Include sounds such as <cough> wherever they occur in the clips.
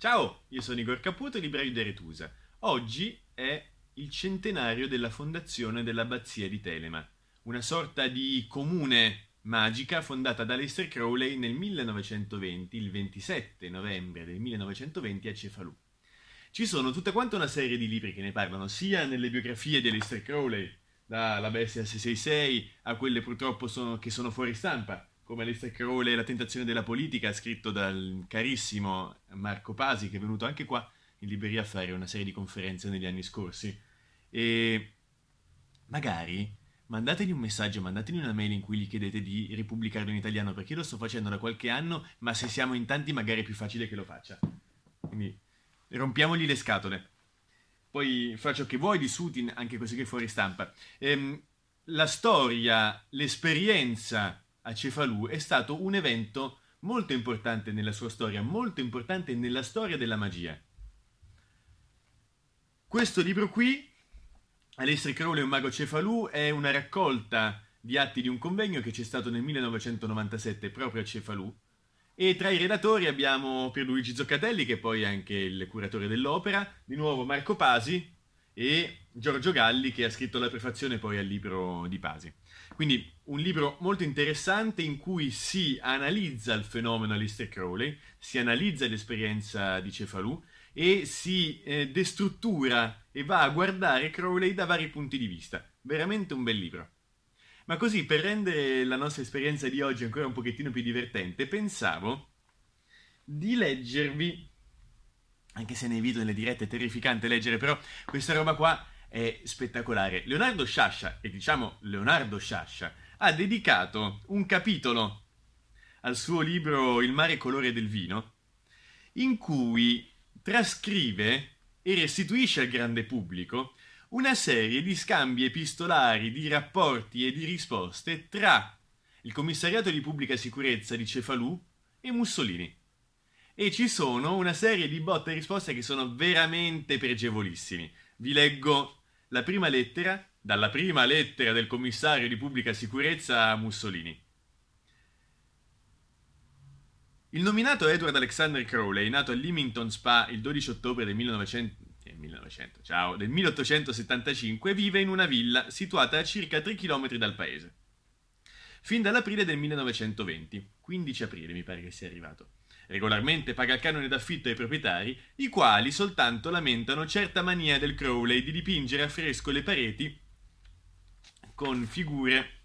Ciao, io sono Igor Caputo, libraio di Aretusa. Oggi è il centenario della fondazione dell'abbazia di Telema, una sorta di comune magica fondata da Lester Crowley nel 1920, il 27 novembre del 1920 a Cefalù. Ci sono tutta quanta una serie di libri che ne parlano, sia nelle biografie di Lester Crowley, da La bestia 666 a quelle purtroppo sono, che sono fuori stampa, come Lester Crowley La tentazione della politica, scritto dal carissimo Marco Pasi, che è venuto anche qua in libreria a fare una serie di conferenze negli anni scorsi. E magari mandategli un messaggio, mandategli una mail in cui gli chiedete di ripubblicarlo in italiano, perché io lo sto facendo da qualche anno, ma se siamo in tanti magari è più facile che lo faccia. Quindi rompiamogli le scatole. Poi faccio che vuoi di Sutin, anche così che fuori stampa. Ehm, la storia, l'esperienza a Cefalù è stato un evento molto importante nella sua storia, molto importante nella storia della magia. Questo libro qui, Alessio Crowley, un mago Cefalù, è una raccolta di atti di un convegno che c'è stato nel 1997 proprio a Cefalù e tra i relatori abbiamo Pierluigi Zoccatelli che poi è anche il curatore dell'opera, di nuovo Marco Pasi e Giorgio Galli che ha scritto la prefazione poi al libro di Pasi. Quindi un libro molto interessante in cui si analizza il fenomeno Alistair Crowley, si analizza l'esperienza di Cefalù e si eh, destruttura e va a guardare Crowley da vari punti di vista. Veramente un bel libro. Ma così, per rendere la nostra esperienza di oggi ancora un pochettino più divertente, pensavo di leggervi, anche se nei video nelle dirette è terrificante leggere, però questa roba qua è spettacolare. Leonardo Sciascia, e diciamo Leonardo Sciascia, ha dedicato un capitolo al suo libro Il mare colore del vino, in cui trascrive e restituisce al grande pubblico una serie di scambi epistolari, di rapporti e di risposte tra il commissariato di pubblica sicurezza di Cefalù e Mussolini. E ci sono una serie di botte e risposte che sono veramente pregevolissimi. Vi leggo la prima lettera, dalla prima lettera del commissario di pubblica sicurezza a Mussolini. Il nominato Edward Alexander Crowley, nato a Leamington Spa il 12 ottobre del 1900, eh, 1900, ciao, del 1875, vive in una villa situata a circa 3 km dal paese. Fin dall'aprile del 1920, 15 aprile mi pare che sia arrivato. Regolarmente paga il canone d'affitto ai proprietari, i quali soltanto lamentano certa mania del Crowley di dipingere a fresco le pareti con figure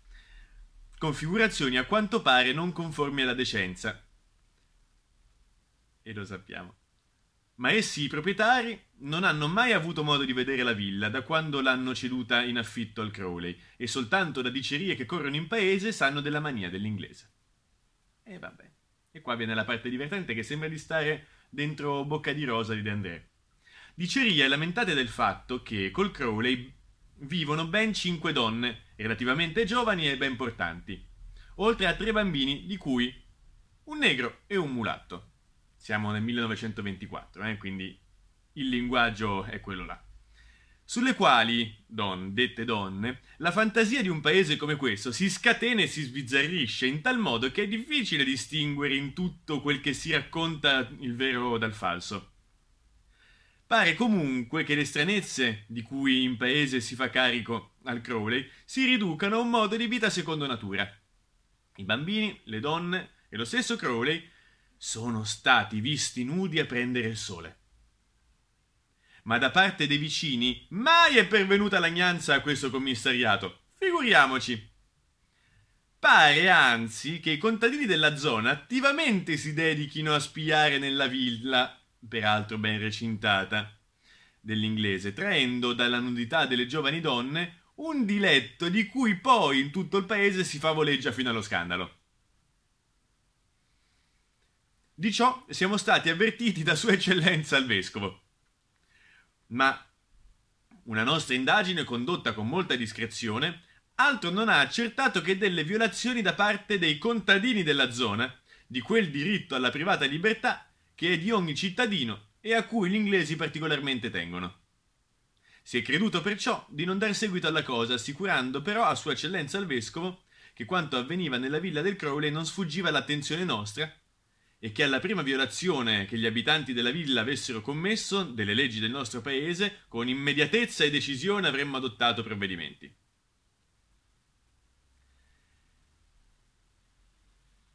configurazioni a quanto pare non conformi alla decenza. E lo sappiamo. Ma essi, i proprietari, non hanno mai avuto modo di vedere la villa da quando l'hanno ceduta in affitto al Crowley e soltanto da dicerie che corrono in paese sanno della mania dell'inglese. E vabbè. E qua viene la parte divertente che sembra di stare dentro Bocca di Rosa di De André. Dicerie lamentate del fatto che col Crowley vivono ben cinque donne, relativamente giovani e ben portanti, oltre a tre bambini, di cui un negro e un mulatto. Siamo nel 1924, eh, quindi il linguaggio è quello là sulle quali, don, dette donne, la fantasia di un paese come questo si scatena e si sbizzarrisce in tal modo che è difficile distinguere in tutto quel che si racconta il vero dal falso. Pare comunque che le stranezze di cui in paese si fa carico al Crowley si riducano a un modo di vita secondo natura. I bambini, le donne e lo stesso Crowley sono stati visti nudi a prendere il sole ma da parte dei vicini mai è pervenuta lagnanza a questo commissariato. Figuriamoci. Pare anzi che i contadini della zona attivamente si dedichino a spiare nella villa, peraltro ben recintata, dell'inglese, traendo dalla nudità delle giovani donne un diletto di cui poi in tutto il paese si favoleggia fino allo scandalo. Di ciò siamo stati avvertiti da Sua Eccellenza il Vescovo ma una nostra indagine condotta con molta discrezione altro non ha accertato che delle violazioni da parte dei contadini della zona di quel diritto alla privata libertà che è di ogni cittadino e a cui gli inglesi particolarmente tengono. Si è creduto perciò di non dar seguito alla cosa, assicurando però a Sua Eccellenza il Vescovo che quanto avveniva nella villa del Crowley non sfuggiva all'attenzione nostra e che alla prima violazione che gli abitanti della villa avessero commesso delle leggi del nostro paese, con immediatezza e decisione avremmo adottato provvedimenti.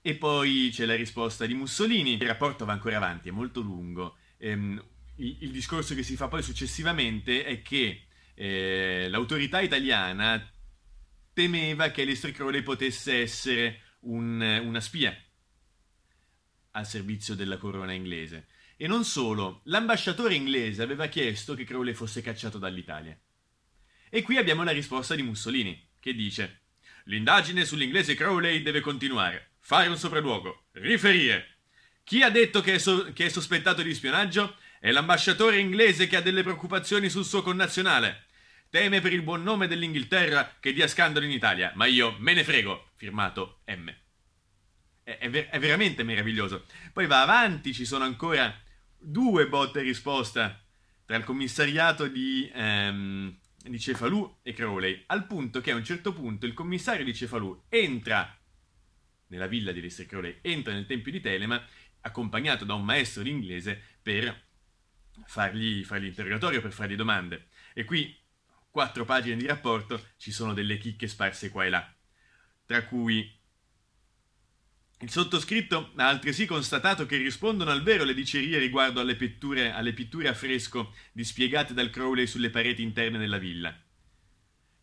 E poi c'è la risposta di Mussolini. Il rapporto va ancora avanti, è molto lungo. Ehm, il, il, discorso che si fa poi successivamente è che eh, l'autorità italiana temeva che Lester Crowley potesse essere un, una spia al servizio della corona inglese. E non solo, l'ambasciatore inglese aveva chiesto che Crowley fosse cacciato dall'Italia. E qui abbiamo la risposta di Mussolini, che dice L'indagine sull'inglese Crowley deve continuare, fare un sopralluogo, riferire. Chi ha detto che è, so- che è sospettato di spionaggio? È l'ambasciatore inglese che ha delle preoccupazioni sul suo connazionale. Teme per il buon nome dell'Inghilterra che dia scandalo in Italia, ma io me ne frego. Firmato M. È, ver- è veramente meraviglioso. Poi va avanti, ci sono ancora due botte e risposta tra il commissariato di, ehm, di Cefalù e Crowley, al punto che a un certo punto il commissario di Cefalù entra nella villa di Lester Crowley, entra nel tempio di Telema, accompagnato da un maestro di inglese per fargli, fargli interrogatorio, per fargli domande. E qui quattro pagine di rapporto, ci sono delle chicche sparse qua e là, tra cui il sottoscritto ha altresì constatato che rispondono al vero le dicerie riguardo alle pitture, alle pitture a fresco dispiegate dal Crowley sulle pareti interne della villa.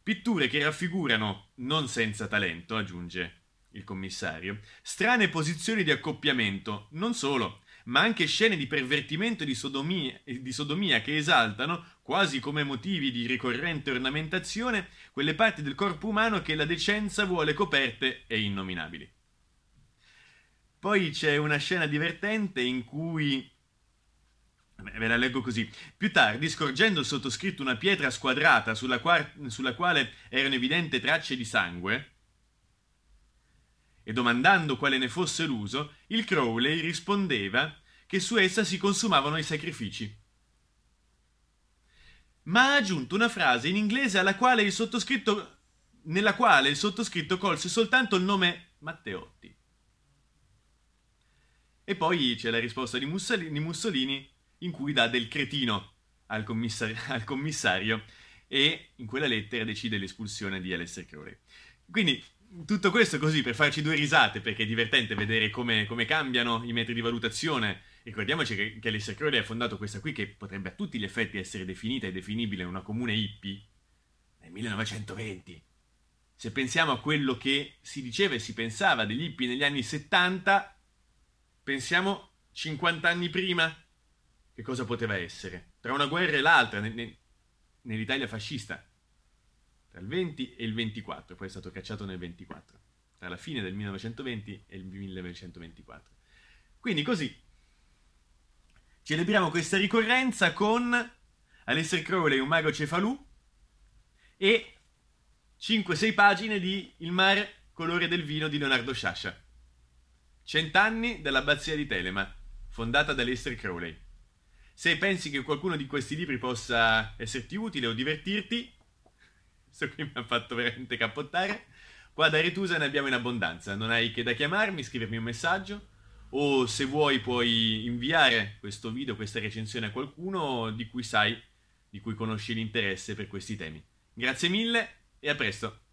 Pitture che raffigurano, non senza talento, aggiunge il commissario, strane posizioni di accoppiamento, non solo, ma anche scene di pervertimento e di sodomia, di sodomia che esaltano, quasi come motivi di ricorrente ornamentazione, quelle parti del corpo umano che la decenza vuole coperte e innominabili. Poi c'è una scena divertente in cui Ve la leggo così. Più tardi, scorgendo il sottoscritto una pietra squadrata sulla, qua- sulla, quale erano evidenti tracce di sangue, e domandando quale ne fosse l'uso, il Crowley rispondeva che su essa si consumavano i sacrifici. Ma ha aggiunto una frase in inglese alla quale il sottoscritto, nella quale il sottoscritto colse soltanto il nome Matteotti. E poi c'è la risposta di Mussolini, in cui dà del cretino al commissario, <laughs> al commissario e in quella lettera decide l'espulsione di Alessia Crowley. Quindi tutto questo così per farci due risate, perché è divertente vedere come, come cambiano i metri di valutazione. Ricordiamoci che, che Alessia Crowley ha fondato questa qui, che potrebbe a tutti gli effetti essere definita e definibile una comune hippie, nel 1920. Se pensiamo a quello che si diceva e si pensava degli hippie negli anni 70, pensiamo 50 anni prima, che cosa poteva essere? Tra una guerra e l'altra, nell'Italia fascista tra il 20 e il 24, poi è stato cacciato nel 24, tra la fine del 1920 e il 1924. Quindi così celebriamo questa ricorrenza con Aleister Crowley, un mago cefalù, e 5-6 pagine di Il mare colore del vino di Leonardo Sciascia. Cent'anni dell'abbazia di Telema, fondata da Aleister Crowley. Se pensi che qualcuno di questi libri possa esserti utile o divertirti, questo qui mi ha fatto veramente cappottare. Qua da Retusa ne abbiamo in abbondanza, non hai che da chiamarmi, scrivermi un messaggio o se vuoi puoi inviare questo video, questa recensione a qualcuno di cui sai, di cui conosci l'interesse per questi temi. Grazie mille e a presto!